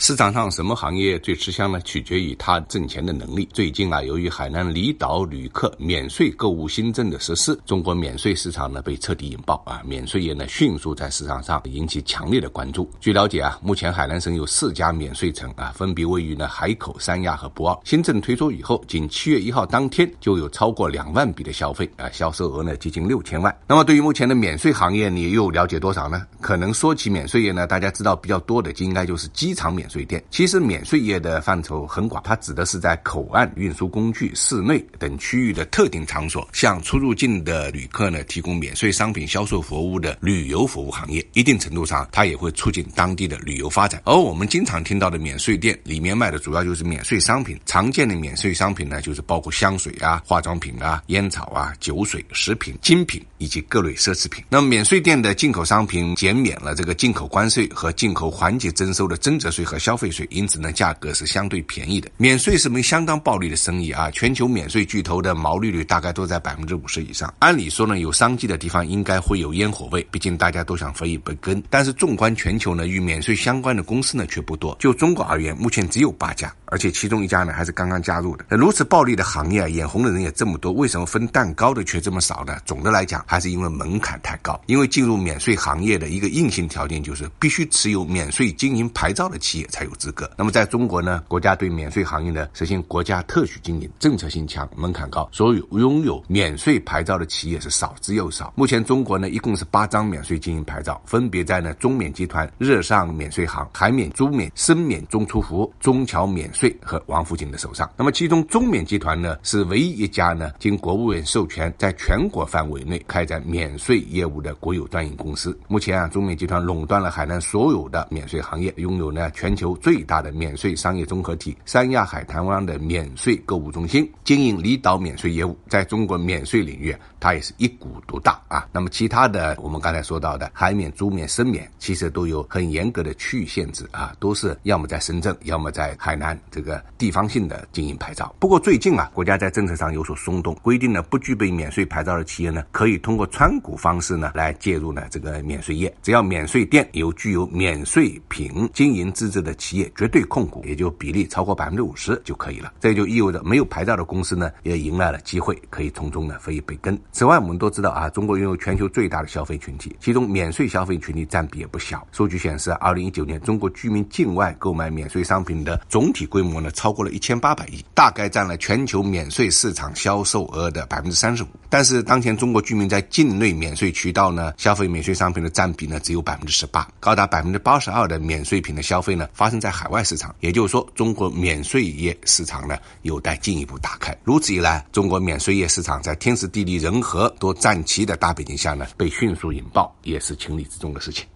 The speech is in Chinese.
市场上什么行业最吃香呢？取决于它挣钱的能力。最近啊，由于海南离岛旅客免税购物新政的实施，中国免税市场呢被彻底引爆啊！免税业呢迅速在市场上引起强烈的关注。据了解啊，目前海南省有四家免税城啊，分别位于呢海口、三亚和博鳌。新政推出以后，仅七月一号当天就有超过两万笔的消费啊，销售额呢接近六千万。那么对于目前的免税行业，你又了解多少呢？可能说起免税业呢，大家知道比较多的就应该就是机场免。税店其实免税业的范畴很广，它指的是在口岸运输工具、室内等区域的特定场所，向出入境的旅客呢提供免税商品销售服务的旅游服务行业。一定程度上，它也会促进当地的旅游发展。而我们经常听到的免税店里面卖的主要就是免税商品，常见的免税商品呢就是包括香水啊、化妆品啊、烟草啊、酒水、食品、精品以及各类奢侈品。那么免税店的进口商品减免了这个进口关税和进口环节征收的增值税和消费税，因此呢，价格是相对便宜的。免税是门相当暴利的生意啊！全球免税巨头的毛利率大概都在百分之五十以上。按理说呢，有商机的地方应该会有烟火味，毕竟大家都想分一杯羹。但是纵观全球呢，与免税相关的公司呢却不多。就中国而言，目前只有八家，而且其中一家呢还是刚刚加入的。如此暴利的行业啊，眼红的人也这么多，为什么分蛋糕的却这么少呢？总的来讲，还是因为门槛太高。因为进入免税行业的一个硬性条件就是必须持有免税经营牌照的企业才有资格。那么在中国呢，国家对免税行业呢实行国家特许经营，政策性强，门槛高，所有拥有免税牌照的企业是少之又少。目前中国呢一共是八张免税经营牌照，分别在呢中免集团、日上免税行、海免、中免、深免、中出服、中侨免税和王府井的手上。那么其中中免集团呢是唯一一家呢经国务院授权在全国范围内开展免税业务的国有专营公司。目前啊，中免集团垄断了海南所有的免税行业，拥有呢全球最大的免税商业综合体三亚海棠湾的免税购物中心，经营离岛免税业务，在中国免税领域，它也是一股独大啊。那么其他的，我们刚才说到的海免、租免、深免，其实都有很严格的区域限制啊，都是要么在深圳，要么在海南这个地方性的经营牌照。不过最近啊，国家在政策上有所松动，规定呢，不具备免税牌照的企业呢，可以通过川股方式呢来介入呢这个免税业，只要免税店有具有免税品经营资质的企业，绝对。控股也就比例超过百分之五十就可以了，这就意味着没有牌照的公司呢，也迎来了机会，可以从中呢分一杯羹。此外，我们都知道啊，中国拥有全球最大的消费群体，其中免税消费群体占比也不小。数据显示，二零一九年中国居民境外购买免税商品的总体规模呢，超过了一千八百亿，大概占了全球免税市场销售额的百分之三十五。但是，当前中国居民在境内免税渠道呢，消费免税商品的占比呢，只有百分之十八，高达百分之八十二的免税品的消费呢，发生在海外市场。也就是说，中国免税业市场呢有待进一步打开。如此一来，中国免税业市场在天时地利人和都占齐的大背景下呢，被迅速引爆也是情理之中的事情。